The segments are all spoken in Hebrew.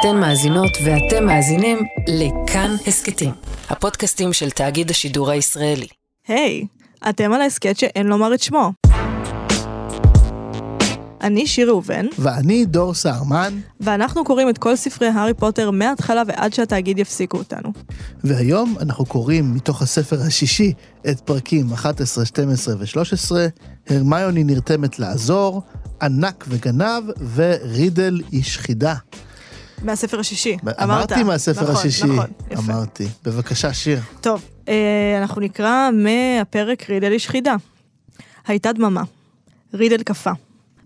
אתן מאזינות ואתם מאזינים לכאן הסכתים, הפודקאסטים של תאגיד השידור הישראלי. היי, hey, אתם על ההסכת שאין לומר את שמו. אני שיר ראובן. ואני דור סהרמן. ואנחנו קוראים את כל ספרי הארי פוטר מההתחלה ועד שהתאגיד יפסיקו אותנו. והיום אנחנו קוראים מתוך הספר השישי את פרקים 11, 12 ו-13, הרמיוני נרתמת לעזור, ענק וגנב ורידל איש חידה. מהספר השישי, אמרת. אמרתי מהספר נכון, השישי. נכון, יפה. אמרתי. בבקשה, שיר. טוב, אה, אנחנו נקרא מהפרק רידל איש חידה. הייתה דממה. רידל קפא.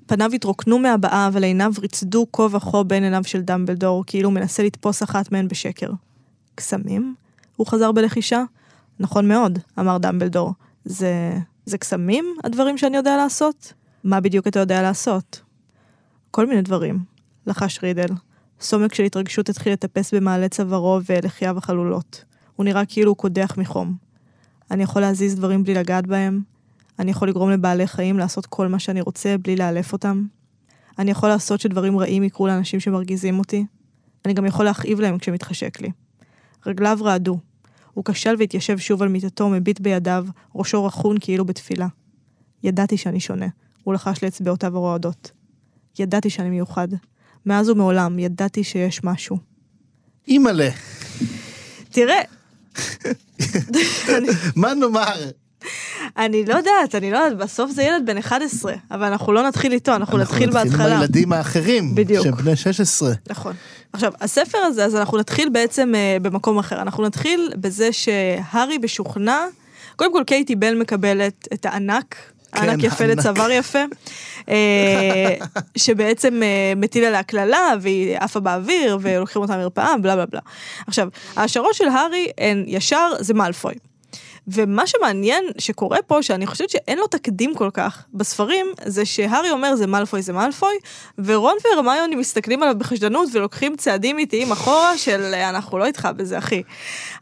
פניו התרוקנו מהבעה, אבל עיניו ריצדו כה וכה בין עיניו של דמבלדור, כאילו מנסה לתפוס אחת מהן בשקר. קסמים? הוא חזר בלחישה. נכון מאוד, אמר דמבלדור. זה... זה קסמים, הדברים שאני יודע לעשות? מה בדיוק אתה יודע לעשות? כל מיני דברים, לחש רידל. סומק של התרגשות התחיל לטפס במעלה צווארו ולחיו החלולות. הוא נראה כאילו הוא קודח מחום. אני יכול להזיז דברים בלי לגעת בהם. אני יכול לגרום לבעלי חיים לעשות כל מה שאני רוצה בלי לאלף אותם. אני יכול לעשות שדברים רעים יקרו לאנשים שמרגיזים אותי. אני גם יכול להכאיב להם כשמתחשק לי. רגליו רעדו. הוא כשל והתיישב שוב על מיטתו, מביט בידיו, ראשו רכון כאילו בתפילה. ידעתי שאני שונה. הוא לחש לאצבעותיו הרועדות. ידעתי שאני מיוחד. מאז ומעולם ידעתי שיש משהו. אימא'לה, תראה, מה נאמר? אני לא יודעת, אני לא יודעת, בסוף זה ילד בן 11, אבל אנחנו לא נתחיל איתו, אנחנו נתחיל אנחנו נתחיל עם בהתחלה. הילדים האחרים. בדיוק. שהם בני 16. נכון. עכשיו, הספר הזה, אז אנחנו נתחיל בעצם אה, במקום אחר. אנחנו נתחיל בזה שהארי משוכנע, קודם כל קייטי בל מקבלת את הענק. כן, ענק יפה. לצוואר יפה, אה, שבעצם אה, מטיל עליה קללה והיא עפה באוויר ולוקחים אותה למרפאה, בלה בלה בלה. עכשיו, ההשערות של הארי הן ישר, זה מאלפוי. ומה שמעניין שקורה פה, שאני חושבת שאין לו תקדים כל כך בספרים, זה שהארי אומר זה מאלפוי זה מאלפוי, ורון והרמיוני מסתכלים עליו בחשדנות ולוקחים צעדים איטיים אחורה של אנחנו לא איתך בזה אחי.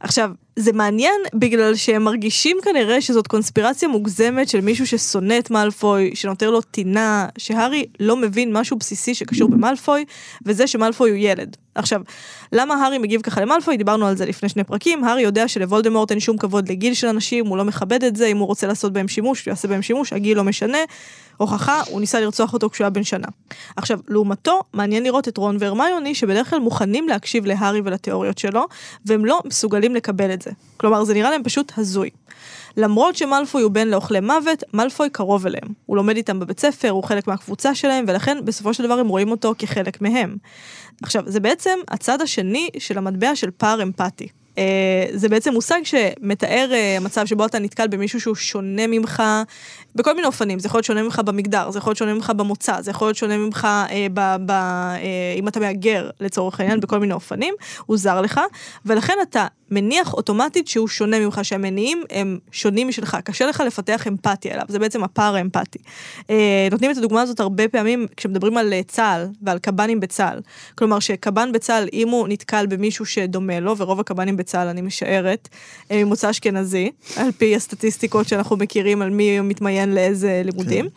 עכשיו, זה מעניין בגלל שהם מרגישים כנראה שזאת קונספירציה מוגזמת של מישהו ששונא את מאלפוי, שנותר לו טינה, שהארי לא מבין משהו בסיסי שקשור במאלפוי, וזה שמאלפוי הוא ילד. עכשיו, למה הארי מגיב ככה למאלפוי? דיברנו על זה לפני שני פרקים, הארי יודע שלוולדמורט אין שום כבוד לגיל של אנשים, הוא לא מכבד את זה, אם הוא רוצה לעשות בהם שימוש, הוא יעשה בהם שימוש, הגיל לא משנה. הוכחה, הוא ניסה לרצוח אותו כשהוא היה בן שנה. עכשיו, לעומתו, מעניין לראות את רון והרמיוני, שבדרך כלל מוכנים להקשיב להארי ולתיאוריות שלו, והם לא מסוגלים לקבל את זה. כלומר, זה נראה להם פשוט הזוי. למרות שמלפוי הוא בן לאוכלי מוות, מלפוי קרוב אליהם. הוא לומד איתם בבית ספר, הוא חלק מהקבוצה שלהם, ולכן בסופו של דבר הם רואים אותו כחלק מהם. עכשיו, זה בעצם הצד השני של המטבע של פער אמפתי. Uh, זה בעצם מושג שמתאר uh, מצב שבו אתה נתקל במישהו שהוא שונה ממך בכל מיני אופנים, זה יכול להיות שונה ממך במגדר, זה יכול להיות שונה ממך במוצא, זה יכול להיות שונה ממך uh, ב, ב, uh, אם אתה מהגר לצורך העניין, בכל מיני אופנים, הוא זר לך, ולכן אתה מניח אוטומטית שהוא שונה ממך, שהמניעים הם שונים משלך, קשה לך לפתח אמפתיה אליו, זה בעצם הפער האמפתי. Uh, נותנים את הדוגמה הזאת הרבה פעמים כשמדברים על צה"ל ועל קב"נים בצה"ל. כלומר שקב"ן בצה"ל, אם הוא נתקל במישהו שדומה לו, ורוב הקב"נים בצה"ל, אני משערת, הם ממוצא אשכנזי, על פי הסטטיסטיקות שאנחנו מכירים על מי מתמיין לאיזה לימודים.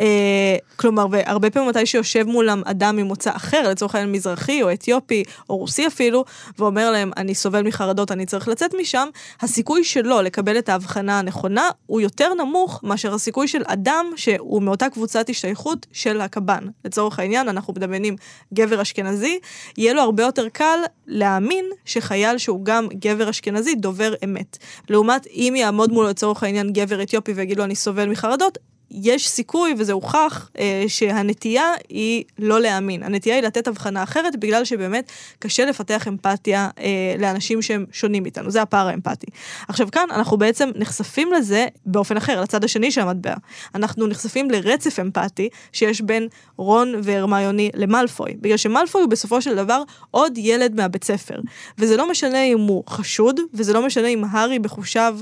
אה, כלומר, והרבה פעמים מתי שיושב מולם אדם ממוצא אחר, לצורך העניין מזרחי או אתיופי או רוסי אפילו, ואומר להם, אני סובל מחרדות, אני צריך לצאת משם, הסיכוי שלו לקבל את ההבחנה הנכונה הוא יותר נמוך מאשר הסיכוי של אדם שהוא מאותה קבוצת השתייכות של הקב"ן. לצורך העניין, אנחנו מדמיינים גבר אשכנזי, יהיה לו הרבה יותר קל להאמין שחייל שהוא גם גבר אשכנזי דובר אמת. לעומת אם יעמוד מולו לצורך העניין גבר אתיופי ויגיד לו אני סובל מחרדות, יש סיכוי, וזה הוכח, אה, שהנטייה היא לא להאמין. הנטייה היא לתת הבחנה אחרת, בגלל שבאמת קשה לפתח אמפתיה אה, לאנשים שהם שונים מאיתנו. זה הפער האמפתי. עכשיו כאן אנחנו בעצם נחשפים לזה באופן אחר, לצד השני של המטבע. אנחנו נחשפים לרצף אמפתי שיש בין רון והרמיוני למלפוי. בגלל שמלפוי הוא בסופו של דבר עוד ילד מהבית ספר. וזה לא משנה אם הוא חשוד, וזה לא משנה אם הארי בחושיו...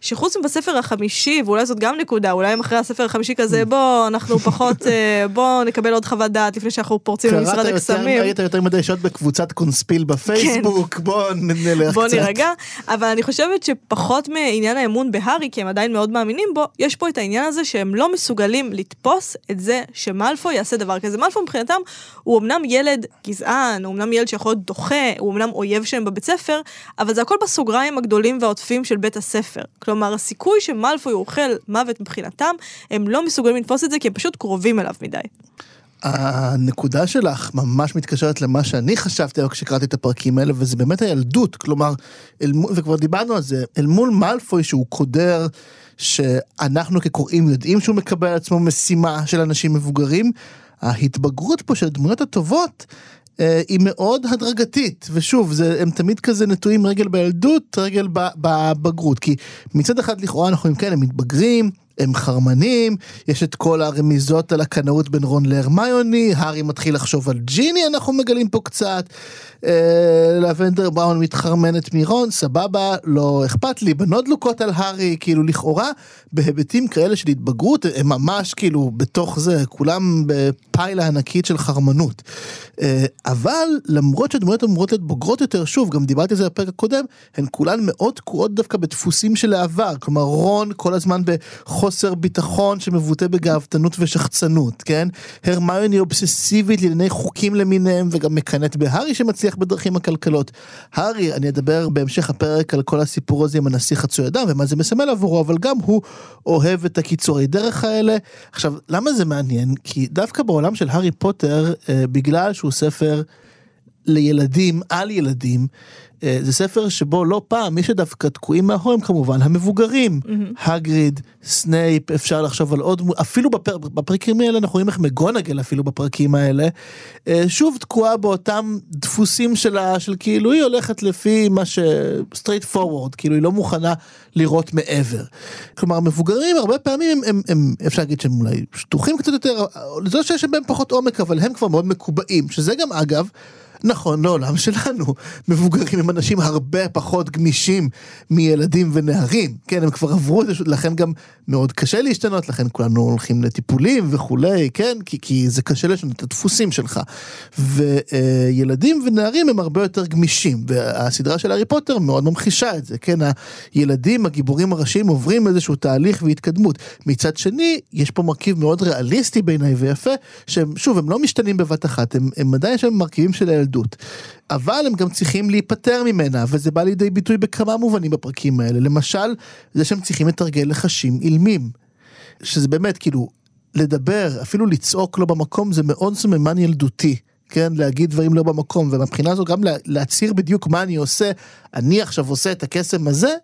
שחוץ מבספר החמישי, ואולי זאת גם נקודה, אולי הם אחרי הספר החמישי כזה, בוא, אנחנו פחות, אה, בוא נקבל עוד חוות דעת לפני שאנחנו פורצים למשרד קראת הקסמים. היית יותר מדי שעות בקבוצת קונספיל בפייסבוק, בוא נ- נלך בוא קצת. נירגע, אבל אני חושבת שפחות מעניין האמון בהארי, כי הם עדיין מאוד מאמינים בו, יש פה את העניין הזה שהם לא מסוגלים לתפוס את זה שמאלפוי יעשה דבר כזה. מאלפוי מבחינתם הוא אמנם ילד גזען, הוא אמנם ילד שיכול להיות דוחה, הוא אמנם אויב שלהם בבית ספר, אבל זה הכל בסוגריים הגדולים והעוטפים של בית הספר. כלומר, הסיכוי שמאלפוי הוא אוכל מוות מבחינתם, הם לא מסוגלים לתפוס את זה כי הם פשוט קרובים אליו מדי. הנקודה שלך ממש מתקשרת למה שאני חשבתי היום כשקראתי את הפרקים האלה וזה באמת הילדות כלומר אל, וכבר דיברנו על זה אל מול מאלפוי שהוא קודר שאנחנו כקוראים יודעים שהוא מקבל על עצמו משימה של אנשים מבוגרים ההתבגרות פה של הדמויות הטובות. אה, היא מאוד הדרגתית ושוב זה הם תמיד כזה נטועים רגל בילדות רגל בבגרות כי מצד אחד לכאורה אנחנו כן הם מתבגרים הם חרמנים, יש את כל הרמיזות על הקנאות בין רון להרמיוני, הארי מתחיל לחשוב על ג'יני, אנחנו מגלים פה קצת, אה, לבנדר בראון מתחרמנת מרון, סבבה, לא אכפת לי, בנות דלוקות על הארי, כאילו לכאורה, בהיבטים כאלה של התבגרות, הם ממש כאילו בתוך זה, כולם בפיילה ענקית של חרמנות. אה, אבל למרות שהדמויות אמורות להיות בוגרות יותר, שוב, גם דיברתי על זה בפרק הקודם, הן כולן מאוד תקועות דווקא בדפוסים של העבר, כלומר רון כל הזמן בחוסר ביטחון שמבוטא בגאוותנות ושחצנות, כן? הרמיוני אובססיבית לענייני חוקים למיניהם וגם מקנאת בהארי שמצליח בדרכים עקלקלות. הארי, אני אדבר בהמשך הפרק על כל הסיפור הזה עם הנסיך חצוי אדם ומה זה מסמל עבורו, אבל גם הוא אוהב את הקיצורי דרך האלה. עכשיו, למה זה מעניין? כי דווקא בעולם של הארי פוטר, אה, בגלל שהוא ספר לילדים, על ילדים, אה, זה ספר שבו לא פעם מי שדווקא תקועים מאחורי הם כמובן המבוגרים, הגריד, סנייפ, אפשר לחשוב על עוד, אפילו בפר, בפרקים האלה אנחנו רואים איך מקגונגל אפילו בפרקים האלה, אה, שוב תקועה באותם דפוסים שלה, של כאילו היא הולכת לפי מה ש... straight forward, כאילו היא לא מוכנה לראות מעבר. כלומר מבוגרים הרבה פעמים הם, הם, הם אפשר להגיד שהם אולי שטוחים קצת יותר, זה לא שיש בהם פחות עומק אבל הם כבר מאוד מקובעים, שזה גם אגב נכון לעולם שלנו. מבוגרים הם אנשים הרבה פחות גמישים מילדים ונערים. כן הם כבר עברו את זה לכן גם מאוד קשה להשתנות לכן כולנו הולכים לטיפולים וכולי כן כי, כי זה קשה לשנות את הדפוסים שלך. וילדים ונערים הם הרבה יותר גמישים והסדרה של הארי פוטר מאוד ממחישה את זה כן הילדים הגיבורים הראשיים עוברים איזשהו תהליך והתקדמות. מצד שני יש פה מרכיב מאוד ריאליסטי בעיניי ויפה שהם שוב הם לא משתנים בבת אחת הם, הם עדיין יש להם מרכיבים של הילדות אבל הם גם צריכים להיפטר ממנה וזה בא לידי ביטוי בכמה מובנים בפרקים האלה למשל זה שהם צריכים לתרגל לחשים אילמים שזה באמת כאילו לדבר אפילו לצעוק לא במקום זה מאוד סממן ילדותי. כן, להגיד דברים לא במקום, ומבחינה זו גם לה- להצהיר בדיוק מה אני עושה, אני עכשיו עושה את הקסם הזה,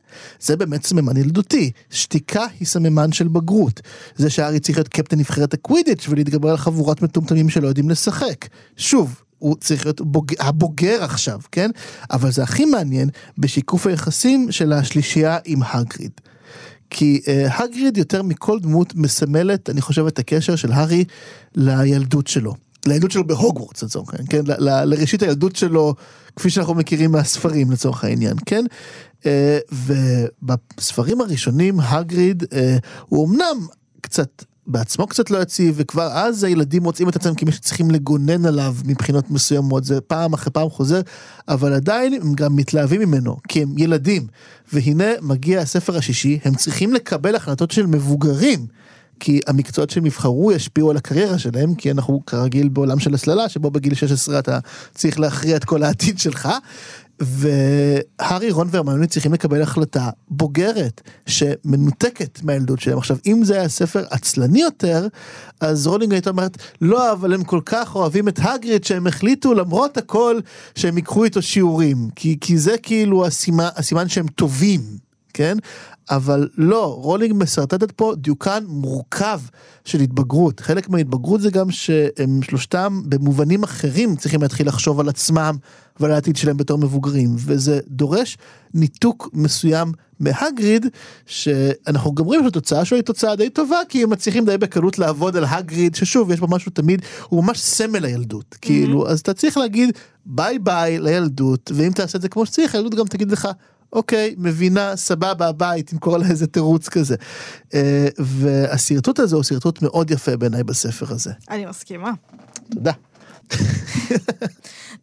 זה באמת סממן ילדותי. שתיקה היא סממן של בגרות. זה שהארי צריך להיות קפטן נבחרת הקווידיץ' ולהתגבר על חבורת מטומטמים שלא יודעים לשחק. שוב, הוא צריך להיות בוג... הבוגר עכשיו, כן? אבל זה הכי מעניין בשיקוף היחסים של השלישייה עם הגריד. כי uh, הגריד יותר מכל דמות מסמלת, אני חושב, את הקשר של הארי לילדות שלו. לילדות שלו בהוגוורטס לצורך העניין, כן? ל- ל- לראשית הילדות שלו, כפי שאנחנו מכירים מהספרים לצורך העניין, כן? Uh, ובספרים הראשונים הגריד uh, הוא אמנם קצת בעצמו קצת לא יציב וכבר אז הילדים מוצאים את עצמם כמי שצריכים לגונן עליו מבחינות מסוימות זה פעם אחרי פעם חוזר אבל עדיין הם גם מתלהבים ממנו כי הם ילדים והנה מגיע הספר השישי הם צריכים לקבל החלטות של מבוגרים. כי המקצועות שהם יבחרו ישפיעו על הקריירה שלהם כי אנחנו כרגיל בעולם של הסללה שבו בגיל 16 אתה צריך להכריע את כל העתיד שלך. והארי רון והרמיוני צריכים לקבל החלטה בוגרת שמנותקת מהילדות שלהם. עכשיו אם זה היה ספר עצלני יותר אז רולינג הייתה אומרת לא אבל הם כל כך אוהבים את הגריד שהם החליטו למרות הכל שהם ייקחו איתו שיעורים. כי כי זה כאילו הסימן, הסימן שהם טובים כן? אבל לא, רולינג משרטטת פה דיוקן מורכב של התבגרות. חלק מההתבגרות זה גם שהם שלושתם במובנים אחרים צריכים להתחיל לחשוב על עצמם ועל העתיד שלהם בתור מבוגרים, וזה דורש ניתוק מסוים מהגריד, שאנחנו גם רואים שהתוצאה שלו היא תוצאה די טובה, כי הם מצליחים די בקלות לעבוד על הגריד, ששוב, יש בו משהו תמיד, הוא ממש סמל הילדות, כאילו, אז אתה צריך להגיד ביי ביי לילדות, ואם תעשה את זה כמו שצריך, הילדות גם תגיד לך אוקיי, מבינה, סבבה, ביי, תמכור לה איזה תירוץ כזה. אה, והשרטוט הזה הוא שרטוט מאוד יפה בעיניי בספר הזה. אני מסכימה. תודה.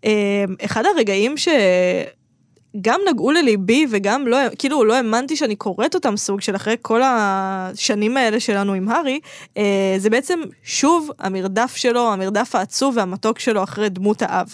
אה, אחד הרגעים שגם נגעו לליבי וגם לא, כאילו לא האמנתי שאני קוראת אותם סוג של אחרי כל השנים האלה שלנו עם הארי, אה, זה בעצם שוב המרדף שלו, המרדף העצוב והמתוק שלו אחרי דמות האב.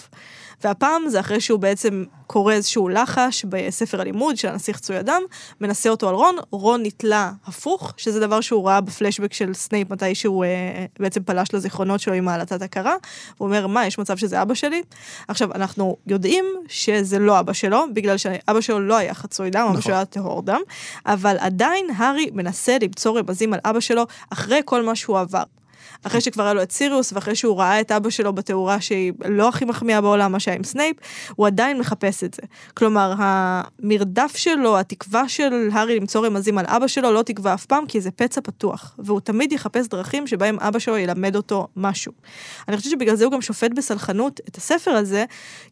והפעם זה אחרי שהוא בעצם קורא איזשהו לחש בספר הלימוד של הנסיך חצוי הדם, מנסה אותו על רון, רון נתלה הפוך, שזה דבר שהוא ראה בפלשבק של סנייפ מתי שהוא אה, בעצם פלש לזיכרונות שלו עם הלטת הכרה, הוא אומר, מה, יש מצב שזה אבא שלי? עכשיו, אנחנו יודעים שזה לא אבא שלו, בגלל שאבא שלו לא היה חצוי דם, נכון. אבא שלו היה טהור דם, אבל עדיין הארי מנסה למצוא רמזים על אבא שלו אחרי כל מה שהוא עבר. אחרי שכבר היה לו את סיריוס, ואחרי שהוא ראה את אבא שלו בתאורה שהיא לא הכי מחמיאה בעולם, מה שהיה עם סנייפ, הוא עדיין מחפש את זה. כלומר, המרדף שלו, התקווה של הארי למצוא רמזים על אבא שלו, לא תכבה אף פעם, כי זה פצע פתוח. והוא תמיד יחפש דרכים שבהם אבא שלו ילמד אותו משהו. אני חושבת שבגלל זה הוא גם שופט בסלחנות את הספר הזה,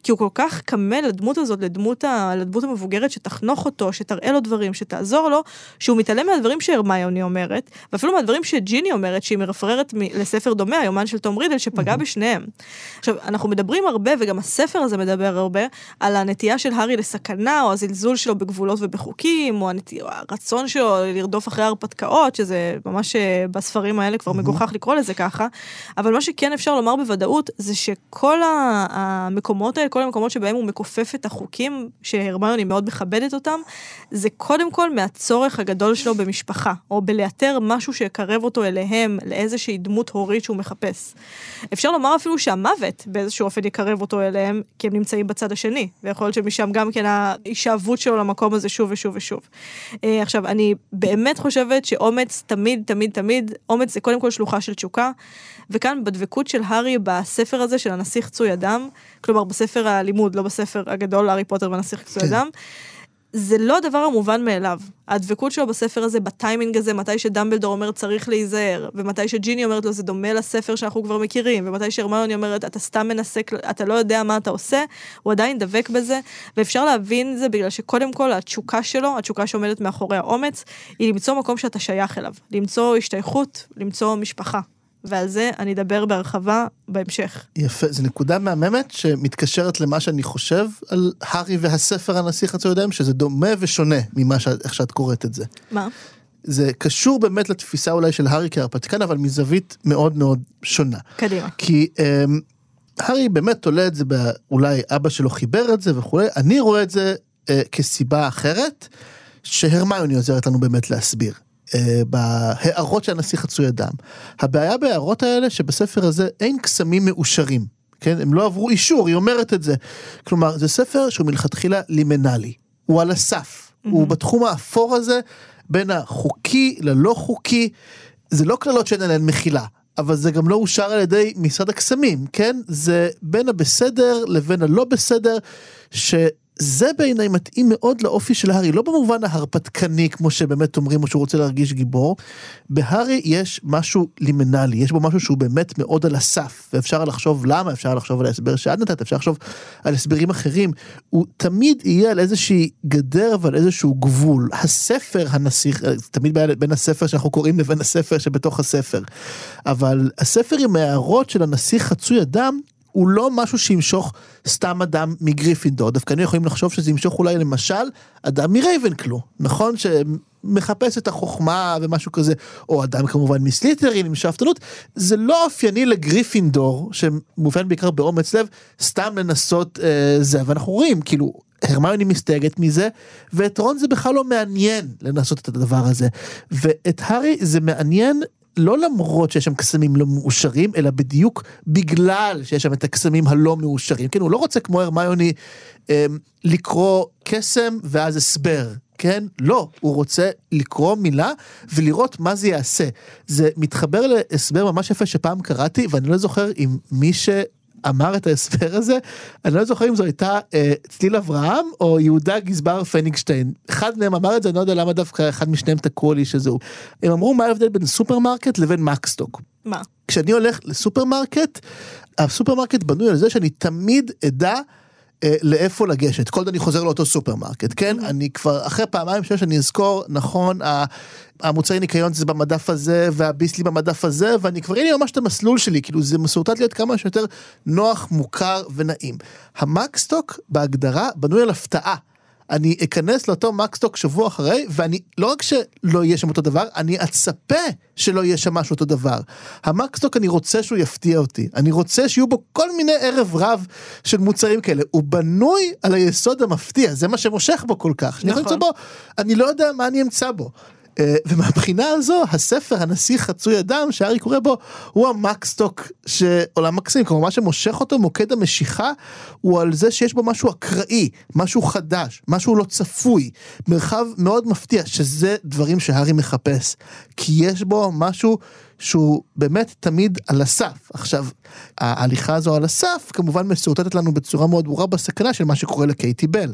כי הוא כל כך כמה לדמות הזאת, לדמות, ה... לדמות המבוגרת שתחנוך אותו, שתראה לו דברים, שתעזור לו, שהוא מתעלם מהדברים שהרמיוני אומרת, ואפילו מהדברים שג'יני אומרת, שהיא מרפררת לספר דומה, היומן של תום רידל, שפגע mm-hmm. בשניהם. עכשיו, אנחנו מדברים הרבה, וגם הספר הזה מדבר הרבה, על הנטייה של הארי לסכנה, או הזלזול שלו בגבולות ובחוקים, או הנטי... הרצון שלו לרדוף אחרי הרפתקאות, שזה ממש אה, בספרים האלה כבר mm-hmm. מגוחך לקרוא לזה ככה, אבל מה שכן אפשר לומר בוודאות, זה שכל המקומות האלה, כל המקומות שבהם הוא מכופף את החוקים, שהרמיוני מאוד מכבדת אותם, זה קודם כל מהצורך הגדול שלו במשפחה, או בלאתר משהו שיקרב אותו אליהם, לאיזושהי דמות. דמות הורית שהוא מחפש. אפשר לומר אפילו שהמוות באיזשהו אופן יקרב אותו אליהם, כי הם נמצאים בצד השני, ויכול להיות שמשם גם כן ההישאבות שלו למקום הזה שוב ושוב ושוב. אה, עכשיו, אני באמת חושבת שאומץ תמיד, תמיד, תמיד, אומץ זה קודם כל שלוחה של תשוקה, וכאן בדבקות של הארי בספר הזה של הנסיך צוי אדם, כלומר בספר הלימוד, לא בספר הגדול, הארי פוטר והנסיך צוי כן. אדם, זה לא הדבר המובן מאליו. הדבקות שלו בספר הזה, בטיימינג הזה, מתי שדמבלדור אומר צריך להיזהר, ומתי שג'יני אומרת לו זה דומה לספר שאנחנו כבר מכירים, ומתי שהרמיוני אומרת אתה סתם מנסה, אתה לא יודע מה אתה עושה, הוא עדיין דבק בזה, ואפשר להבין זה בגלל שקודם כל התשוקה שלו, התשוקה שעומדת מאחורי האומץ, היא למצוא מקום שאתה שייך אליו, למצוא השתייכות, למצוא משפחה. ועל זה אני אדבר בהרחבה בהמשך. יפה, זו נקודה מהממת שמתקשרת למה שאני חושב על הארי והספר הנסיך הצועדם, שזה דומה ושונה ממה ש... איך שאת קוראת את זה. מה? זה קשור באמת לתפיסה אולי של הארי כהרפתקן, אבל מזווית מאוד מאוד שונה. קדימה. כי אמ, הארי באמת תולה את זה, אולי אבא שלו חיבר את זה וכולי, אני רואה את זה אה, כסיבה אחרת, שהרמיוני עוזרת לנו באמת להסביר. אה, בהערות של הנשיא חצוי אדם. הבעיה בהערות האלה שבספר הזה אין קסמים מאושרים, כן? הם לא עברו אישור, היא אומרת את זה. כלומר, זה ספר שהוא מלכתחילה לימנלי, הוא על הסף, mm-hmm. הוא בתחום האפור הזה בין החוקי ללא חוקי, זה לא קללות שאין עליהן מחילה. אבל זה גם לא אושר על ידי משרד הקסמים, כן? זה בין הבסדר לבין הלא בסדר, ש... זה בעיניי מתאים מאוד לאופי של הארי, לא במובן ההרפתקני כמו שבאמת אומרים או שהוא רוצה להרגיש גיבור. בהארי יש משהו לימנלי, יש בו משהו שהוא באמת מאוד על הסף, ואפשר לחשוב למה, אפשר לחשוב על ההסבר שאת נתת, אפשר לחשוב על הסברים אחרים. הוא תמיד יהיה על איזושהי גדר ועל איזשהו גבול. הספר הנסיך, תמיד בין הספר שאנחנו קוראים לבין הספר שבתוך הספר. אבל הספר עם ההערות של הנסיך חצוי אדם, הוא לא משהו שימשוך סתם אדם מגריפינדור, דווקא אני יכולים לחשוב שזה ימשוך אולי למשל אדם מרייבנקלו, נכון? שמחפש את החוכמה ומשהו כזה, או אדם כמובן מסליטרין עם שאפתנות, זה לא אופייני לגריפינדור, שמובן בעיקר באומץ לב, סתם לנסות אה, זה, ואנחנו רואים, כאילו, הרמיוני מסתייגת מזה, ואת רון זה בכלל לא מעניין לנסות את הדבר הזה. ואת הארי זה מעניין לא למרות שיש שם קסמים לא מאושרים, אלא בדיוק בגלל שיש שם את הקסמים הלא מאושרים. כן, הוא לא רוצה כמו הרמיוני אה, לקרוא קסם ואז הסבר. כן? לא, הוא רוצה לקרוא מילה ולראות מה זה יעשה. זה מתחבר להסבר ממש יפה שפעם קראתי, ואני לא זוכר אם מי ש... אמר את ההסבר הזה, אני לא זוכר אם זו הייתה אה, צליל אברהם או יהודה גזבר פניגשטיין. אחד מהם אמר את זה, אני לא יודע למה דווקא אחד משניהם תקעו לי שזהו. הם אמרו מה ההבדל בין סופרמרקט לבין מקסטוק. מה? כשאני הולך לסופרמרקט, הסופרמרקט בנוי על זה שאני תמיד אדע לאיפה לגשת. כל עוד אני חוזר לאותו סופרמרקט, כן? אני כבר, אחרי פעמיים שלוש אני אזכור, נכון, המוצרי ניקיון זה במדף הזה, והביסלי במדף הזה, ואני כבר, הנה ממש את המסלול שלי, כאילו זה מסורטט להיות כמה שיותר נוח, מוכר ונעים. המקסטוק בהגדרה בנוי על הפתעה. אני אכנס לאותו מקסטוק שבוע אחרי, ואני, לא רק שלא יהיה שם אותו דבר, אני אצפה שלא יהיה שם משהו אותו דבר. המקסטוק אני רוצה שהוא יפתיע אותי, אני רוצה שיהיו בו כל מיני ערב רב של מוצרים כאלה, הוא בנוי על היסוד המפתיע, זה מה שמושך בו כל כך. שאני נכון. למצוא בו, אני לא יודע מה אני אמצא בו. אה, ומהבחינה הזו, הספר הנסיך חצוי אדם שהארי קורא בו, הוא המקסטוק שעולם מקסים, כלומר מה שמושך אותו, מוקד המשיכה, הוא על זה שיש בו משהו אקראי, משהו חדש, משהו לא צפוי, מרחב מאוד מפתיע, שזה דברים שהארי מחפש, כי יש בו משהו שהוא באמת תמיד על הסף. עכשיו, ההליכה הזו על הסף כמובן משורטטת לנו בצורה מאוד ברורה בסכנה של מה שקורה לקייטי בל.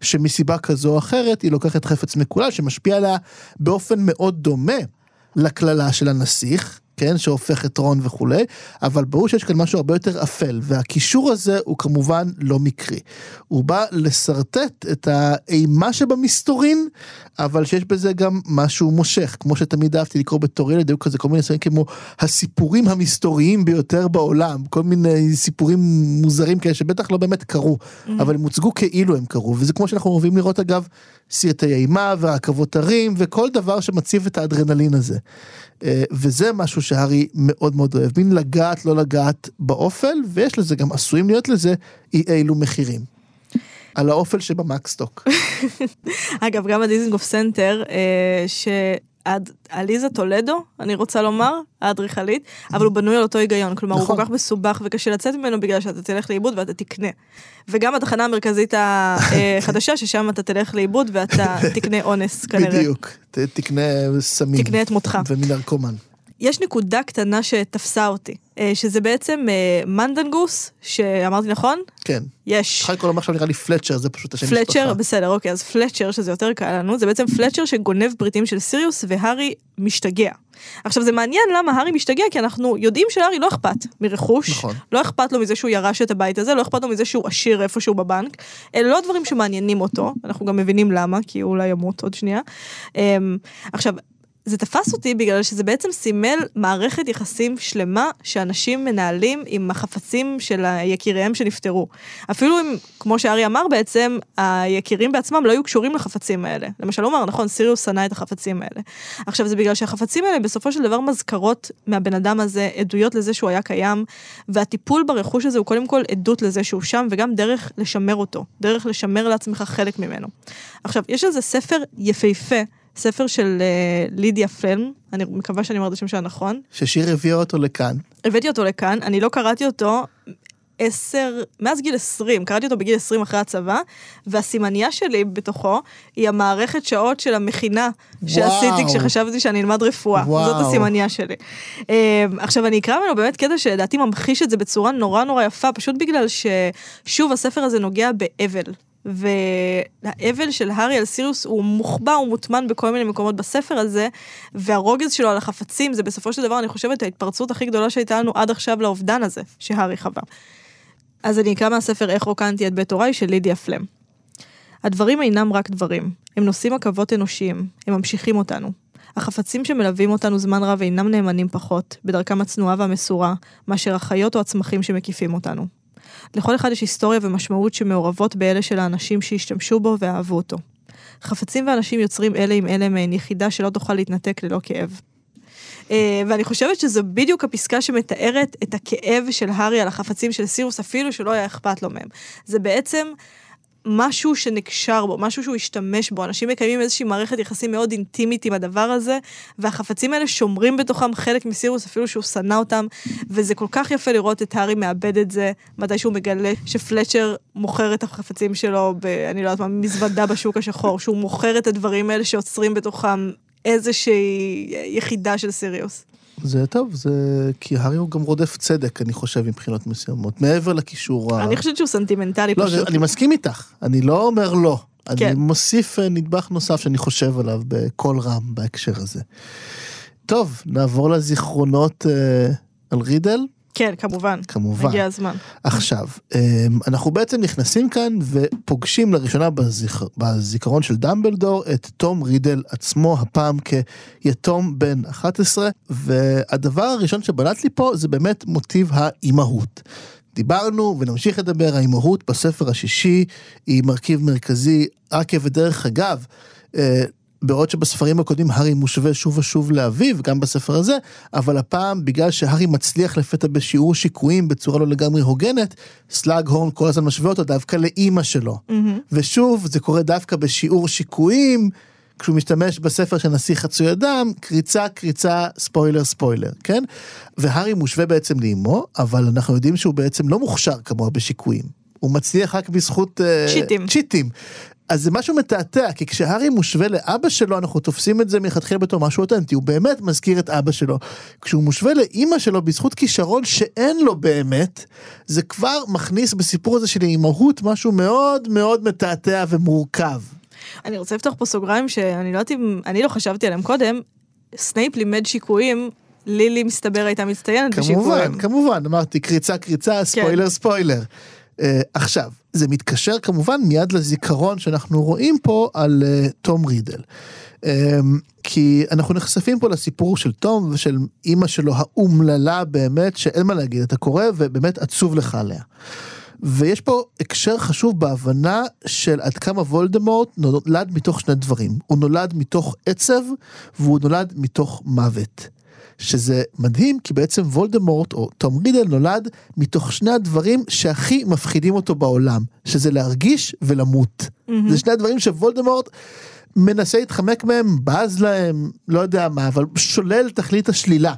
שמסיבה כזו או אחרת היא לוקחת חפץ מקולל שמשפיע עליה באופן מאוד דומה לקללה של הנסיך, כן, שהופך את רון וכולי, אבל ברור שיש כאן משהו הרבה יותר אפל, והקישור הזה הוא כמובן לא מקרי. הוא בא לשרטט את האימה שבמסתורין, אבל שיש בזה גם משהו מושך, כמו שתמיד אהבתי לקרוא בתור ילד, היו כזה כל מיני סרטים כמו הסיפורים המסתוריים ביותר בעולם, כל מיני סיפורים מוזרים כאלה שבטח לא באמת קרו, אבל הם הוצגו כאילו הם קרו, וזה כמו שאנחנו אוהבים לראות אגב, סרטי אימה והרכבות הרים וכל דבר שמציב את האדרנלין הזה. אה, וזה משהו שהארי מאוד מאוד אוהב, מין לגעת לא לגעת באופל, ויש לזה גם עשויים להיות לזה אי אילו מחירים. על האופל שבמקסטוק. אגב, גם הדיזינגוף סנטר, אה, שעליזה טולדו, אני רוצה לומר, האדריכלית, אבל הוא בנוי על אותו היגיון, כלומר הוא נכון. כל כך מסובך וקשה לצאת ממנו בגלל שאתה תלך לאיבוד ואתה תקנה. וגם התחנה המרכזית החדשה, ששם אתה תלך לאיבוד ואתה תקנה אונס כנראה. בדיוק, תקנה סמים. תקנה את מותך. ומנרקומן. יש נקודה קטנה שתפסה אותי, אה, שזה בעצם אה, מנדנגוס, שאמרתי נכון? כן. יש. התחלתי לו עכשיו נראה לי פלצ'ר, זה פשוט השם משפחה. פלצ'ר, בסדר, אוקיי, אז פלצ'ר, שזה יותר קל לנו, זה בעצם פלצ'ר שגונב פריטים של סיריוס, והארי משתגע. עכשיו זה מעניין למה הארי משתגע, כי אנחנו יודעים שלהארי לא אכפת מרכוש, נכון. לא אכפת לו מזה שהוא ירש את הבית הזה, לא אכפת לו מזה שהוא עשיר איפשהו בבנק, אלה לא דברים שמעניינים אותו, אנחנו גם מבינים למה, כי הוא אולי ימות עוד שנייה. אמ, עכשיו, זה תפס אותי בגלל שזה בעצם סימל מערכת יחסים שלמה שאנשים מנהלים עם החפצים של יקיריהם שנפטרו. אפילו אם, כמו שארי אמר בעצם, היקירים בעצמם לא היו קשורים לחפצים האלה. למשל, הוא אמר, נכון, סיריוס שנא את החפצים האלה. עכשיו, זה בגלל שהחפצים האלה בסופו של דבר מזכרות מהבן אדם הזה, עדויות לזה שהוא היה קיים, והטיפול ברכוש הזה הוא קודם כל עדות לזה שהוא שם, וגם דרך לשמר אותו, דרך לשמר לעצמך חלק ממנו. עכשיו, יש על זה ספר יפהפה. ספר של uh, לידיה פלם, אני מקווה שאני אומרת את השם שלה נכון. ששיר הביאה אותו לכאן. הבאתי אותו לכאן, אני לא קראתי אותו עשר, מאז גיל 20, קראתי אותו בגיל 20 אחרי הצבא, והסימניה שלי בתוכו היא המערכת שעות של המכינה שעשיתי וואו. כשחשבתי שאני אלמד רפואה. וואו. זאת הסימניה שלי. Um, עכשיו אני אקרא ממנו באמת קטע שלדעתי ממחיש את זה בצורה נורא נורא יפה, פשוט בגלל ששוב הספר הזה נוגע באבל. והאבל של הארי על סיריוס הוא מוחבא, הוא מוטמן בכל מיני מקומות בספר הזה, והרוגז שלו על החפצים זה בסופו של דבר, אני חושבת, ההתפרצות הכי גדולה שהייתה לנו עד עכשיו לאובדן הזה, שהארי חווה. אז אני אקרא מהספר איך רוקנתי את בית הוריי של לידיה פלם. הדברים אינם רק דברים, הם נושאים עכבות אנושיים, הם ממשיכים אותנו. החפצים שמלווים אותנו זמן רב אינם נאמנים פחות, בדרכם הצנועה והמסורה, מאשר החיות או הצמחים שמקיפים אותנו. לכל אחד יש היסטוריה ומשמעות שמעורבות באלה של האנשים שהשתמשו בו ואהבו אותו. חפצים ואנשים יוצרים אלה עם אלה מעין יחידה שלא תוכל להתנתק ללא כאב. אה, ואני חושבת שזו בדיוק הפסקה שמתארת את הכאב של הארי על החפצים של סירוס, אפילו שלא היה אכפת לו מהם. זה בעצם משהו שנקשר בו, משהו שהוא השתמש בו. אנשים מקיימים איזושהי מערכת יחסים מאוד אינטימית עם הדבר הזה, והחפצים האלה שומרים בתוכם חלק מסירוס, אפילו שהוא שנא אותם, וזה כל כך יפה לראות את הארי מאבד את זה, מתי שהוא מגלה שפלצ'ר מוכר את החפצים שלו, ב, אני לא יודעת מה, מזוודה בשוק השחור, שהוא מוכר את הדברים האלה שעוצרים בתוכם איזושהי יחידה של סיריוס. זה טוב, זה... כי הארי הוא גם רודף צדק, אני חושב, מבחינות מסוימות. מעבר לקישור ה... אני חושבת שהוא סנטימנטלי לא, פשוט. זה, אני מסכים איתך, אני לא אומר לא. אני כן. מוסיף אה, נדבך נוסף שאני חושב עליו בקול רם בהקשר הזה. טוב, נעבור לזיכרונות אה, על רידל. כן, כמובן. כמובן. הגיע הזמן. עכשיו, אמ, אנחנו בעצם נכנסים כאן ופוגשים לראשונה בזיכ... בזיכרון של דמבלדור את תום רידל עצמו, הפעם כיתום בן 11, והדבר הראשון שבלט לי פה זה באמת מוטיב האימהות. דיברנו ונמשיך לדבר, האימהות בספר השישי היא מרכיב מרכזי, רק ודרך אגב, אה, בעוד שבספרים הקודמים הארי מושווה שוב ושוב לאביו, גם בספר הזה, אבל הפעם בגלל שהארי מצליח לפתע בשיעור שיקויים בצורה לא לגמרי הוגנת, סלאגהורן כל הזמן משווה אותו דווקא לאימא שלו. ושוב, זה קורה דווקא בשיעור שיקויים, כשהוא משתמש בספר של נשיא חצוי אדם, קריצה, קריצה, ספוילר, ספוילר, כן? והארי מושווה בעצם לאימו, אבל אנחנו יודעים שהוא בעצם לא מוכשר כמוה בשיקויים. הוא מצליח רק בזכות... אה, צ'יטים. צ'יטים. אז זה משהו מתעתע, כי כשהארי מושווה לאבא שלו, אנחנו תופסים את זה מלכתחילה בתור משהו אותנטי, הוא באמת מזכיר את אבא שלו. כשהוא מושווה לאימא שלו בזכות כישרון שאין לו באמת, זה כבר מכניס בסיפור הזה של אימהות משהו מאוד מאוד מתעתע ומורכב. אני רוצה לפתוח פה סוגריים שאני לא יודעת אם, אני לא חשבתי עליהם קודם, סנייפ לימד שיקויים, לילי מסתבר הייתה מצטיינת בשיקויים. כמובן, כמובן, אמרתי קריצה קריצה, ספוילר ספוילר. Uh, עכשיו, זה מתקשר כמובן מיד לזיכרון שאנחנו רואים פה על uh, תום רידל. Um, כי אנחנו נחשפים פה לסיפור של תום ושל אימא שלו האומללה באמת, שאין מה להגיד, אתה קורא ובאמת עצוב לך עליה. ויש פה הקשר חשוב בהבנה של עד כמה וולדמורט נולד מתוך שני דברים. הוא נולד מתוך עצב והוא נולד מתוך מוות. שזה מדהים כי בעצם וולדמורט או תום רידל נולד מתוך שני הדברים שהכי מפחידים אותו בעולם, שזה להרגיש ולמות. Mm-hmm. זה שני הדברים שוולדמורט מנסה להתחמק מהם, בז להם, לא יודע מה, אבל שולל תכלית השלילה.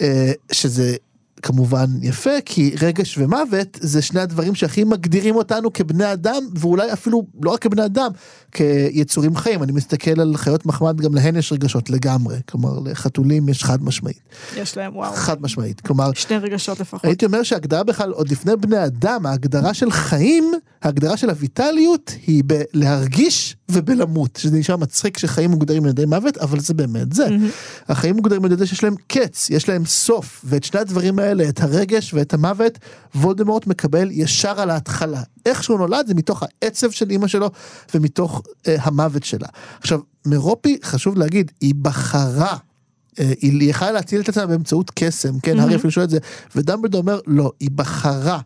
אה, שזה כמובן יפה כי רגש ומוות זה שני הדברים שהכי מגדירים אותנו כבני אדם ואולי אפילו לא רק כבני אדם כיצורים חיים אני מסתכל על חיות מחמד גם להן יש רגשות לגמרי כלומר לחתולים יש חד משמעית. יש להם וואו. חד משמעית כלומר שני רגשות לפחות. הייתי אומר שההגדרה בכלל עוד לפני בני אדם ההגדרה של חיים ההגדרה של הויטליות היא בלהרגיש ובלמות שזה נשמע מצחיק שחיים מוגדרים על ידי מוות אבל זה באמת זה. Mm-hmm. החיים מוגדרים על ידי שיש להם קץ יש להם סוף ואת שני הדברים האלה. האלה, את הרגש ואת המוות, וולדמורט מקבל ישר על ההתחלה. איך שהוא נולד זה מתוך העצב של אימא שלו ומתוך אה, המוות שלה. עכשיו, מרופי, חשוב להגיד, היא בחרה אה, היא יכלה להציל את עצמה באמצעות קסם, כן, mm-hmm. הארי אפילו שואל את זה, ודמבלדור אומר, לא, היא בחרה.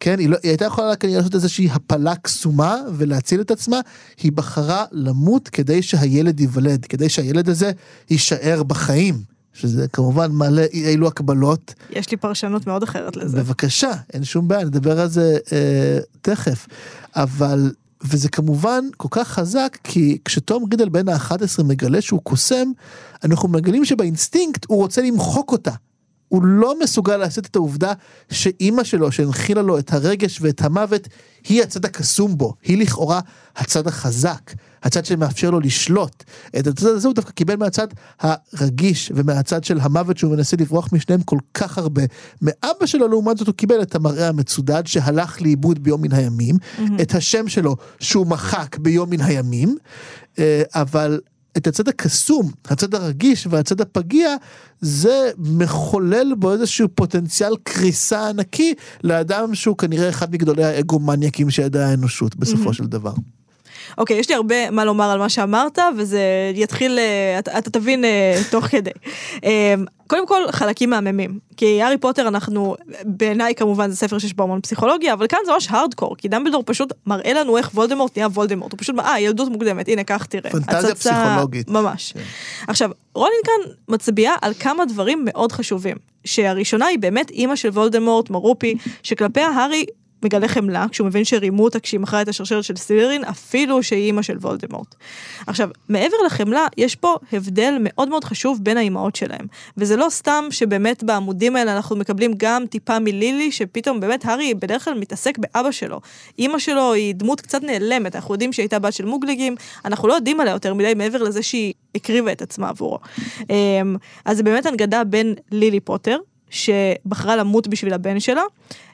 כן, היא, לא, היא הייתה יכולה כנראה לעשות איזושהי הפלה קסומה ולהציל את עצמה, היא בחרה למות כדי שהילד ייוולד, כדי שהילד הזה יישאר בחיים. שזה כמובן מעלה אי אילו הקבלות. יש לי פרשנות מאוד אחרת לזה. בבקשה, אין שום בעיה, נדבר על זה אה, תכף. אבל, וזה כמובן כל כך חזק, כי כשתום רידל בן ה-11 מגלה שהוא קוסם, אנחנו מגלים שבאינסטינקט הוא רוצה למחוק אותה. הוא לא מסוגל לעשות את העובדה שאימא שלו שהנחילה לו את הרגש ואת המוות היא הצד הקסום בו, היא לכאורה הצד החזק, הצד שמאפשר לו לשלוט. את הצד הזה הוא דווקא קיבל מהצד הרגיש ומהצד של המוות שהוא מנסה לברוח משניהם כל כך הרבה. מאבא שלו לעומת זאת הוא קיבל את המראה המצודד שהלך לאיבוד ביום מן הימים, mm-hmm. את השם שלו שהוא מחק ביום מן הימים, אה, אבל את הצד הקסום, הצד הרגיש והצד הפגיע, זה מחולל בו איזשהו פוטנציאל קריסה ענקי לאדם שהוא כנראה אחד מגדולי האגומניאקים שידעה האנושות בסופו mm-hmm. של דבר. אוקיי, יש לי הרבה מה לומר על מה שאמרת, וזה יתחיל, אה, אתה, אתה תבין אה, תוך כדי. אה, קודם כל, חלקים מהממים. כי הארי פוטר אנחנו, בעיניי כמובן זה ספר שיש בו המון פסיכולוגיה, אבל כאן זה ממש הארדקור, כי דמבלדור פשוט מראה לנו איך וולדמורט נהיה וולדמורט. הוא פשוט, אה, ילדות מוקדמת, הנה, קח תראה. פנטזיה הצצה, פסיכולוגית. ממש. כן. עכשיו, רולינג כאן מצביעה על כמה דברים מאוד חשובים. שהראשונה היא באמת אימא של וולדמורט, מרופה, שכלפיה הארי מגלה חמלה כשהוא מבין שרימו אותה כשהיא מכרה את השרשרת של סלירין, אפילו שהיא אימא של וולדמורט. עכשיו, מעבר לחמלה, יש פה הבדל מאוד מאוד חשוב בין האימהות שלהם. וזה לא סתם שבאמת בעמודים האלה אנחנו מקבלים גם טיפה מלילי, שפתאום באמת הארי בדרך כלל מתעסק באבא שלו. אימא שלו היא דמות קצת נעלמת, אנחנו יודעים שהיא הייתה בת של מוגלגים, אנחנו לא יודעים עליה יותר מדי מעבר לזה שהיא הקריבה את עצמה עבורו. אמ, אז זה באמת הנגדה בין לילי פוטר, שבחרה למות בשביל הבן שלה,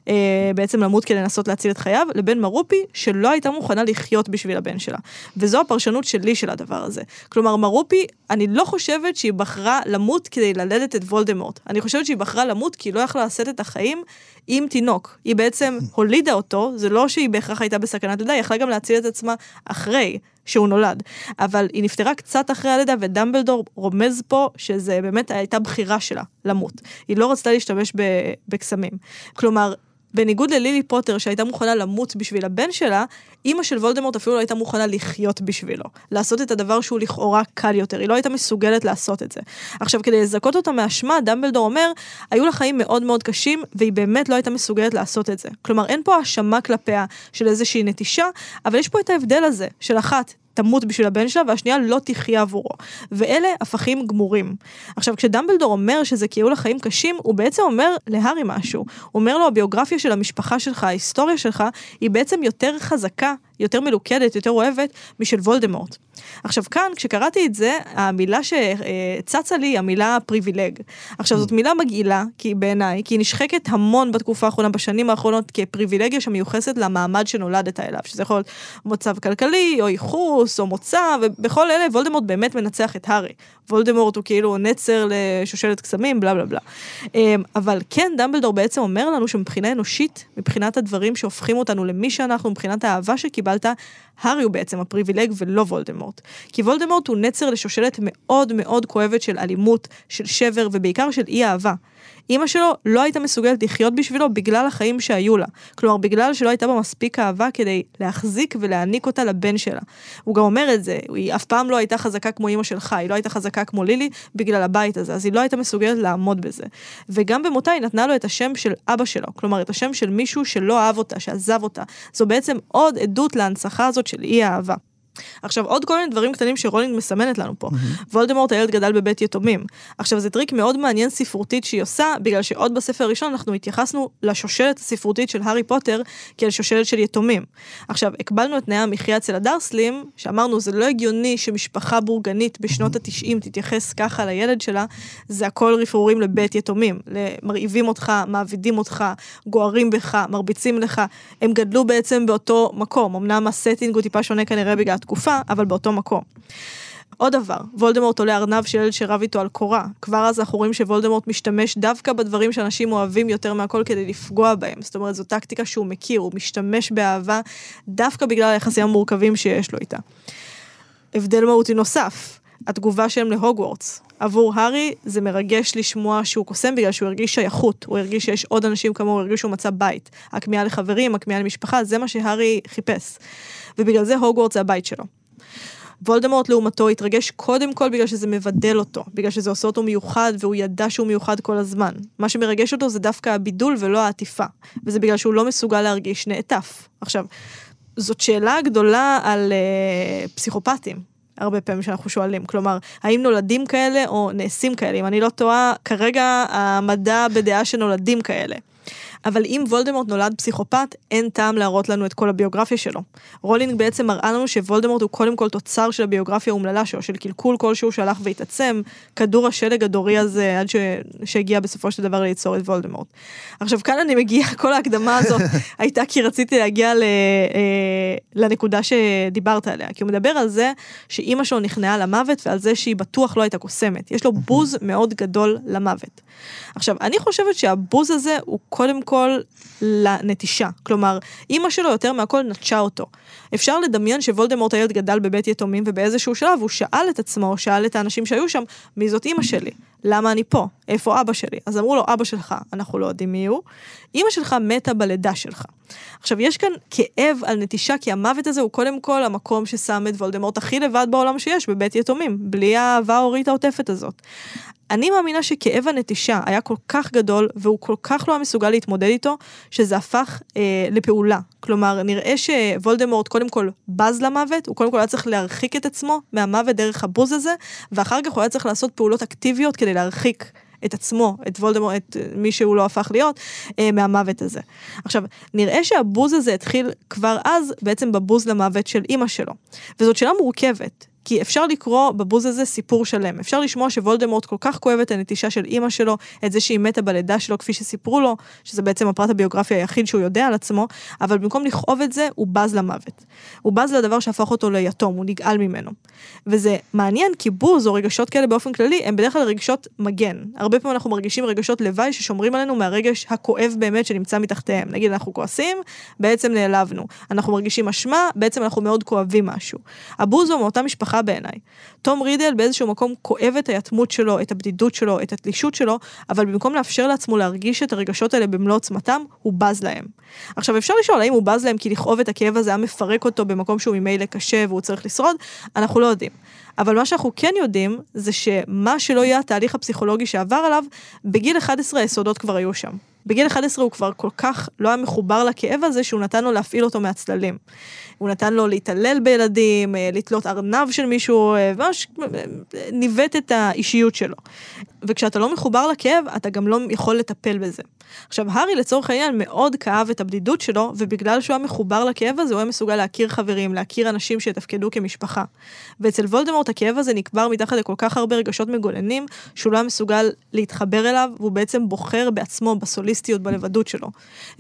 אה, בעצם למות כדי לנסות להציל את חייו, לבין מרופי שלא הייתה מוכנה לחיות בשביל הבן שלה. וזו הפרשנות שלי של הדבר הזה. כלומר, מרופי, אני לא חושבת שהיא בחרה למות כדי ללדת את וולדמורט. אני חושבת שהיא בחרה למות כי היא לא יכלה לשאת את החיים עם תינוק. היא בעצם הולידה אותו, זה לא שהיא בהכרח הייתה בסכנת לידה, היא יכלה גם להציל את עצמה אחרי. שהוא נולד. אבל היא נפטרה קצת אחרי הלידה, ודמבלדור רומז פה שזה באמת הייתה בחירה שלה למות. היא לא רצתה להשתמש בקסמים. כלומר, בניגוד ללילי פוטר שהייתה מוכנה למות בשביל הבן שלה, אימא של וולדמורט אפילו לא הייתה מוכנה לחיות בשבילו. לעשות את הדבר שהוא לכאורה קל יותר, היא לא הייתה מסוגלת לעשות את זה. עכשיו, כדי לזכות אותה מאשמה, דמבלדור אומר, היו לה חיים מאוד מאוד קשים, והיא באמת לא הייתה מסוגלת לעשות את זה. כלומר, אין פה האשמה כלפיה של איזושהי נטישה, אבל יש פה את ההבדל הזה, של אחת, תמות בשביל הבן שלה, והשנייה לא תחיה עבורו. ואלה הפכים גמורים. עכשיו, כשדמבלדור אומר שזה כי היו לה חיים קשים, הוא בעצם אומר להארי משהו. הוא אומר לו, הביוגרפיה של המשפחה שלך, ההיסטוריה שלך, היא בעצם יותר חזקה יותר מלוכדת, יותר אוהבת, משל וולדמורט. עכשיו כאן, כשקראתי את זה, המילה שצצה לי היא המילה פריבילג. עכשיו זאת מילה מגעילה, כי בעיניי, כי היא נשחקת המון בתקופה האחרונה, בשנים האחרונות, כפריבילגיה שמיוחסת למעמד שנולדת אליו, שזה יכול להיות מצב כלכלי, או ייחוס, או מוצא, ובכל אלה וולדמורט באמת מנצח את הארי. וולדמורט הוא כאילו נצר לשושלת קסמים, בלה בלה בלה. אמ, אבל כן, דמבלדור בעצם אומר לנו שמבחינה אנושית, מבחינת הדברים שהופכים אותנו למי שאנחנו, מבחינת האהבה שקיבלת, הארי הוא בעצם הפריבילג ולא וולדמורט. כי וולדמורט הוא נצר לשושלת מאוד מאוד כואבת של אלימות, של שבר ובעיקר של אי אהבה. אימא שלו לא הייתה מסוגלת לחיות בשבילו בגלל החיים שהיו לה. כלומר, בגלל שלא הייתה בה מספיק אהבה כדי להחזיק ולהעניק אותה לבן שלה. הוא גם אומר את זה, היא אף פעם לא הייתה חזקה כמו אימא שלך, היא לא הייתה חזקה כמו לילי בגלל הבית הזה, אז היא לא הייתה מסוגלת לעמוד בזה. וגם במותה היא נתנה לו את השם של אבא שלו, כלומר, את השם של מישהו שלא אהב אותה, שעזב אותה. זו בעצם עוד עדות להנצחה הזאת של אי האהבה. עכשיו עוד כל מיני דברים קטנים שרולינג מסמנת לנו פה. Mm-hmm. וולדמורט הילד גדל בבית יתומים. עכשיו זה טריק מאוד מעניין ספרותית שהיא עושה, בגלל שעוד בספר הראשון אנחנו התייחסנו לשושלת הספרותית של הארי פוטר כאל שושלת של יתומים. עכשיו הקבלנו את תנאי המחיה אצל הדרסלים, שאמרנו זה לא הגיוני שמשפחה בורגנית בשנות התשעים תתייחס ככה לילד שלה, זה הכל רפרורים לבית יתומים. מרעיבים אותך, מעבידים אותך, גוערים בך, מרביצים לך. הם גדלו בעצם באותו מקום, אמנם ה setting הוא טיפה שונה כנראה בגלל תקופה, אבל באותו מקום. עוד דבר, וולדמורט תולה ארנב של ילד שרב איתו על קורה. כבר אז אנחנו רואים שוולדמורט משתמש דווקא בדברים שאנשים אוהבים יותר מהכל כדי לפגוע בהם. זאת אומרת, זו טקטיקה שהוא מכיר, הוא משתמש באהבה דווקא בגלל היחסים המורכבים שיש לו איתה. הבדל מהותי נוסף, התגובה שלהם להוגוורטס. עבור הארי זה מרגש לשמוע שהוא קוסם בגלל שהוא הרגיש שייכות, הוא הרגיש שיש עוד אנשים כמוהו, הוא הרגיש שהוא מצא בית. הכמיהה לחברים, הכמיהה למשפחה, זה מה שהארי חיפש. ובגלל זה הוגוורטס זה הבית שלו. וולדמורט לעומתו התרגש קודם כל בגלל שזה מבדל אותו, בגלל שזה עושה אותו מיוחד והוא ידע שהוא מיוחד כל הזמן. מה שמרגש אותו זה דווקא הבידול ולא העטיפה, וזה בגלל שהוא לא מסוגל להרגיש נעטף. עכשיו, זאת שאלה גדולה על uh, פסיכופטים. הרבה פעמים שאנחנו שואלים, כלומר, האם נולדים כאלה או נעשים כאלה? אם אני לא טועה, כרגע המדע בדעה שנולדים כאלה. אבל אם וולדמורט נולד פסיכופת, אין טעם להראות לנו את כל הביוגרפיה שלו. רולינג בעצם מראה לנו שוולדמורט הוא קודם כל תוצר של הביוגרפיה האומללה שלו, של קלקול כלשהו שהלך והתעצם, כדור השלג הדורי הזה, עד ש... שהגיע בסופו של דבר ליצור את וולדמורט. עכשיו כאן אני מגיעה, כל ההקדמה הזאת הייתה כי רציתי להגיע ל... אה, לנקודה שדיברת עליה, כי הוא מדבר על זה שאימא שלו נכנעה למוות ועל זה שהיא בטוח לא הייתה קוסמת. יש לו בוז מאוד גדול למוות. עכשיו, אני חושבת שהבוז הזה הוא קודם כל לנטישה. כלומר, אימא שלו יותר מהכל נטשה אותו. אפשר לדמיין שוולדמורט הילד גדל בבית יתומים ובאיזשהו שלב הוא שאל את עצמו, שאל את האנשים שהיו שם, מי זאת אימא שלי? למה אני פה? איפה אבא שלי? אז אמרו לו, אבא שלך, אנחנו לא יודעים מי הוא. אימא שלך מתה בלידה שלך. עכשיו, יש כאן כאב על נטישה, כי המוות הזה הוא קודם כל המקום ששם את וולדמורט הכי לבד בעולם שיש, בבית יתומים, בלי האהבה ההורית העוטפת הזאת. אני מאמינה שכאב הנטישה היה כל כך גדול, והוא כל כך לא מסוגל להתמודד איתו, שזה הפך אה, לפעולה. כלומר, נראה שוולדמורט קודם כל בז למוות, הוא קודם כל היה צריך להרחיק את עצמו מהמוות דרך הבוז הזה, ואחר כך הוא היה צריך לעשות פעולות אקטיביות כדי להרחיק את עצמו, את וולדמורט, את מי שהוא לא הפך להיות, אה, מהמוות הזה. עכשיו, נראה שהבוז הזה התחיל כבר אז בעצם בבוז למוות של אימא שלו. וזאת שאלה מורכבת, כי אפשר לקרוא בבוז הזה סיפור שלם. אפשר לשמוע שוולדמורט כל כך כואב את הנטישה של אימא שלו, את זה שהיא מתה בלידה שלו כפי שסיפרו לו, שזה בעצם הפרט הביוגרפי היחיד שהוא יודע על עצמו, אבל במקום לכאוב את זה, הוא בז למוות. הוא בז לדבר שהפך אותו ליתום, הוא נגאל ממנו. וזה מעניין, כי בוז או רגשות כאלה באופן כללי, הם בדרך כלל רגשות מגן. הרבה פעמים אנחנו מרגישים רגשות לוואי ששומרים עלינו מהרגש הכואב באמת שנמצא מתחתיהם. נגיד אנחנו כועסים, בעצם נעלבנו. אנחנו מרגישים אשמה, בעצם אנחנו מאוד כואבים משהו. הבוז הוא מאותה משפחה בעיניי. תום רידל באיזשהו מקום כואב את היתמות שלו, את הבדידות שלו, את התלישות שלו, אבל במקום לאפשר לעצמו להרגיש את הרגשות האלה במלוא עוצמתם, הוא בז להם. עכשיו אפשר לשאול האם הוא בז להם כי לכאוב את הכאב הזה היה מפרק אותו במקום שהוא ממילא קשה והוא צריך לשרוד, אנחנו לא יודעים. אבל מה שאנחנו כן יודעים, זה שמה שלא יהיה התהליך הפסיכולוגי שעבר עליו, בגיל 11 היסודות כבר היו שם. בגיל 11 הוא כבר כל כך לא היה מחובר לכאב הזה, שהוא נתן לו להפעיל אותו מהצללים. הוא נתן לו להתעלל בילדים, אה, לתלות ארנב של מישהו, אה, ממש אה, ניווט את האישיות שלו. וכשאתה לא מחובר לכאב, אתה גם לא יכול לטפל בזה. עכשיו, הארי לצורך העניין מאוד כאב את הבדידות שלו, ובגלל שהוא היה מחובר לכאב הזה, הוא היה מסוגל להכיר חברים, להכיר אנשים שיתפקדו כמשפחה. ואצל וולדמורט הכאב הזה נקבר מתחת לכל כך הרבה רגשות מגוננים, שהוא לא היה מסוגל להתחבר אליו, והוא בעצם בוחר בעצמו בסוליסטיות, בלבדות שלו.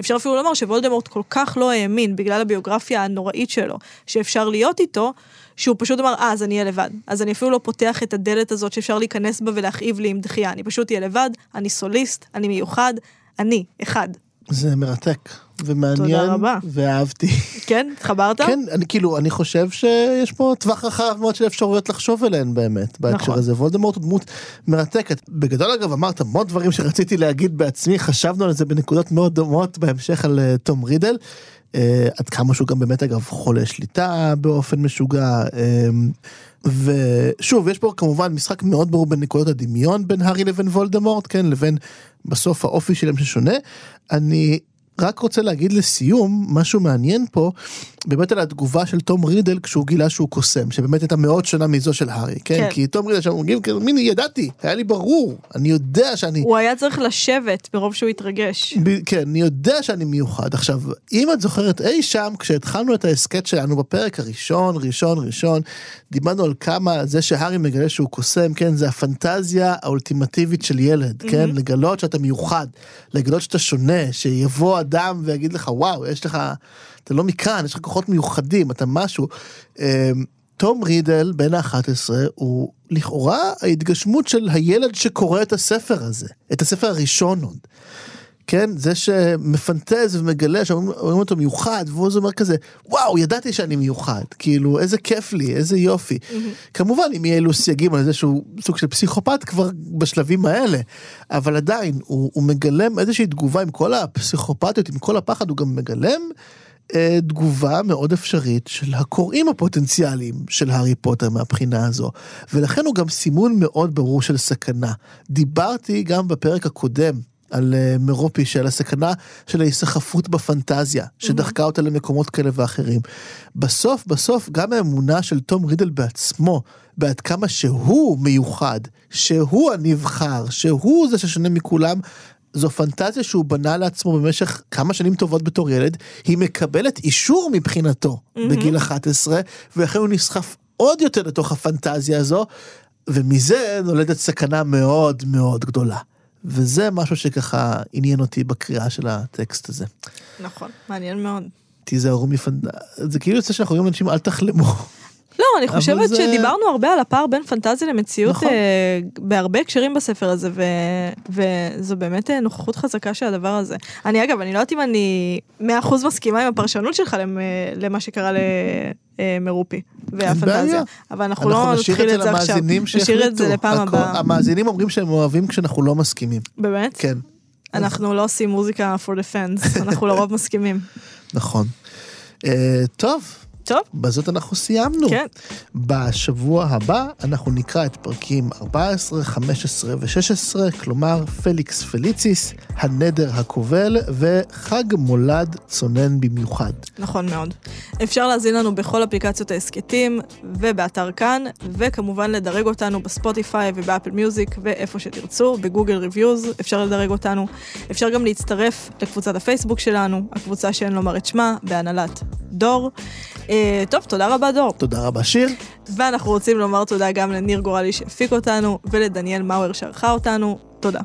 אפשר אפילו לומר שוולדמורט כל כך לא האמין, בגלל הביוגרפיה הנוראית שלו, שאפשר להיות איתו, שהוא פשוט אמר, אה, אז אני אהיה לבד. אז אני אפילו לא פותח את הדלת הזאת שאפשר להיכנס בה ולהכאיב לי עם דחייה. אני פשוט אהיה לבד, אני סוליסט, אני מיוחד, אני, אחד. זה מרתק ומעניין. תודה רבה. ואהבתי. כן? התחברת? כן, אני כאילו, אני חושב שיש פה טווח רחב מאוד של אפשרויות לחשוב עליהן באמת, בהקשר נכון. הזה. וולדמורט הוא דמות מרתקת. בגדול אגב אמרת המון דברים שרציתי להגיד בעצמי, חשבנו על זה בנקודות מאוד דומות בהמשך על אה, תום רידל. אה, עד כמה שהוא גם באמת אגב חולה שליטה באופן משוגע. אה, ושוב, יש פה כמובן משחק מאוד ברור בין נקודות הדמיון בין הארי לבין וולדמורט, כן, לבין בסוף האופי שלהם ששונה. אני רק רוצה להגיד לסיום משהו מעניין פה באמת על התגובה של תום רידל כשהוא גילה שהוא קוסם שבאמת הייתה מאוד שונה מזו של הארי כן, כן. כי תום רידל שם אומרים כאילו מיני ידעתי היה לי ברור אני יודע שאני הוא היה צריך לשבת מרוב שהוא התרגש. ב- כן, אני יודע שאני מיוחד. עכשיו, אם את זוכרת אי שם, כשהתחלנו את ההסכת שלנו בפרק הראשון, ראשון, ראשון, דיברנו על כמה זה שהארי מגלה שהוא קוסם, כן, זה הפנטזיה האולטימטיבית של ילד, כן, לגלות שאתה מיוחד, לגלות שאתה שונה, שיבוא אדם ויגיד לך, וואו, יש לך, אתה לא מכאן, יש לך כוחות מיוחדים, אתה משהו. אמ, תום רידל, בן ה-11, הוא לכאורה ההתגשמות של הילד שקורא את הספר הזה, את הספר הראשון עוד. כן, זה שמפנטז ומגלה שאומרים אותו מיוחד, והוא אומר כזה, וואו, ידעתי שאני מיוחד, כאילו, איזה כיף לי, איזה יופי. כמובן, אם יהיה אלו סייגים על זה שהוא סוג של פסיכופת כבר בשלבים האלה, אבל עדיין, הוא, הוא מגלם איזושהי תגובה עם כל הפסיכופתיות, עם כל הפחד, הוא גם מגלם אה, תגובה מאוד אפשרית של הקוראים הפוטנציאליים של הארי פוטר מהבחינה הזו, ולכן הוא גם סימון מאוד ברור של סכנה. דיברתי גם בפרק הקודם. על אה, מרופי, של הסכנה של ההיסחפות בפנטזיה, שדחקה אותה למקומות כאלה ואחרים. בסוף, בסוף, גם האמונה של תום רידל בעצמו, בעד כמה שהוא מיוחד, שהוא הנבחר, שהוא זה ששונה מכולם, זו פנטזיה שהוא בנה לעצמו במשך כמה שנים טובות בתור ילד, היא מקבלת אישור מבחינתו בגיל 11, ולכן הוא נסחף עוד יותר לתוך הפנטזיה הזו, ומזה נולדת סכנה מאוד מאוד גדולה. וזה משהו שככה עניין אותי בקריאה של הטקסט הזה. נכון, מעניין מאוד. תיזהרו מפנטזיה, זה כאילו יוצא שאנחנו אומרים לאנשים אל תחלמו. לא, אני חושבת זה- שדיברנו הרבה על הפער בין פנטזיה למציאות נכון. אה, בהרבה הקשרים בספר הזה, ו... וזו באמת אה, נוכחות חזקה של הדבר הזה. אני אגב, אני לא יודעת אם אני 100% מסכימה עם הפרשנות שלך למ- למה שקרה למרופי והפנטזיה, בעיה. אבל אנחנו לא נשאיר נתחיל את זה עכשיו, נשאיר את זה. לפעם הכל- הבאה. המאזינים אומרים שהם אוהבים כשאנחנו לא מסכימים. באמת? כן, אנחנו לא עושים מוזיקה for the fans, אנחנו לרוב מסכימים. נכון. אה, טוב, טוב, בזאת אנחנו סיימנו. כן. בשבוע הבא אנחנו נקרא את פרקים 14, 15 ו-16, כלומר פליקס פליציס, הנדר הכובל וחג מולד צונן במיוחד. נכון מאוד. אפשר להזין לנו בכל אפליקציות ההסכתים ובאתר כאן, וכמובן לדרג אותנו בספוטיפיי ובאפל מיוזיק ואיפה שתרצו, בגוגל reviews אפשר לדרג אותנו. אפשר גם להצטרף לקבוצת הפייסבוק שלנו, הקבוצה שאין לומר את שמה, בהנהלת דור. אה, טוב, תודה רבה דור. תודה רבה שיר. ואנחנו רוצים לומר תודה גם לניר גורלי שהפיק אותנו, ולדניאל מאואר שערכה אותנו. תודה.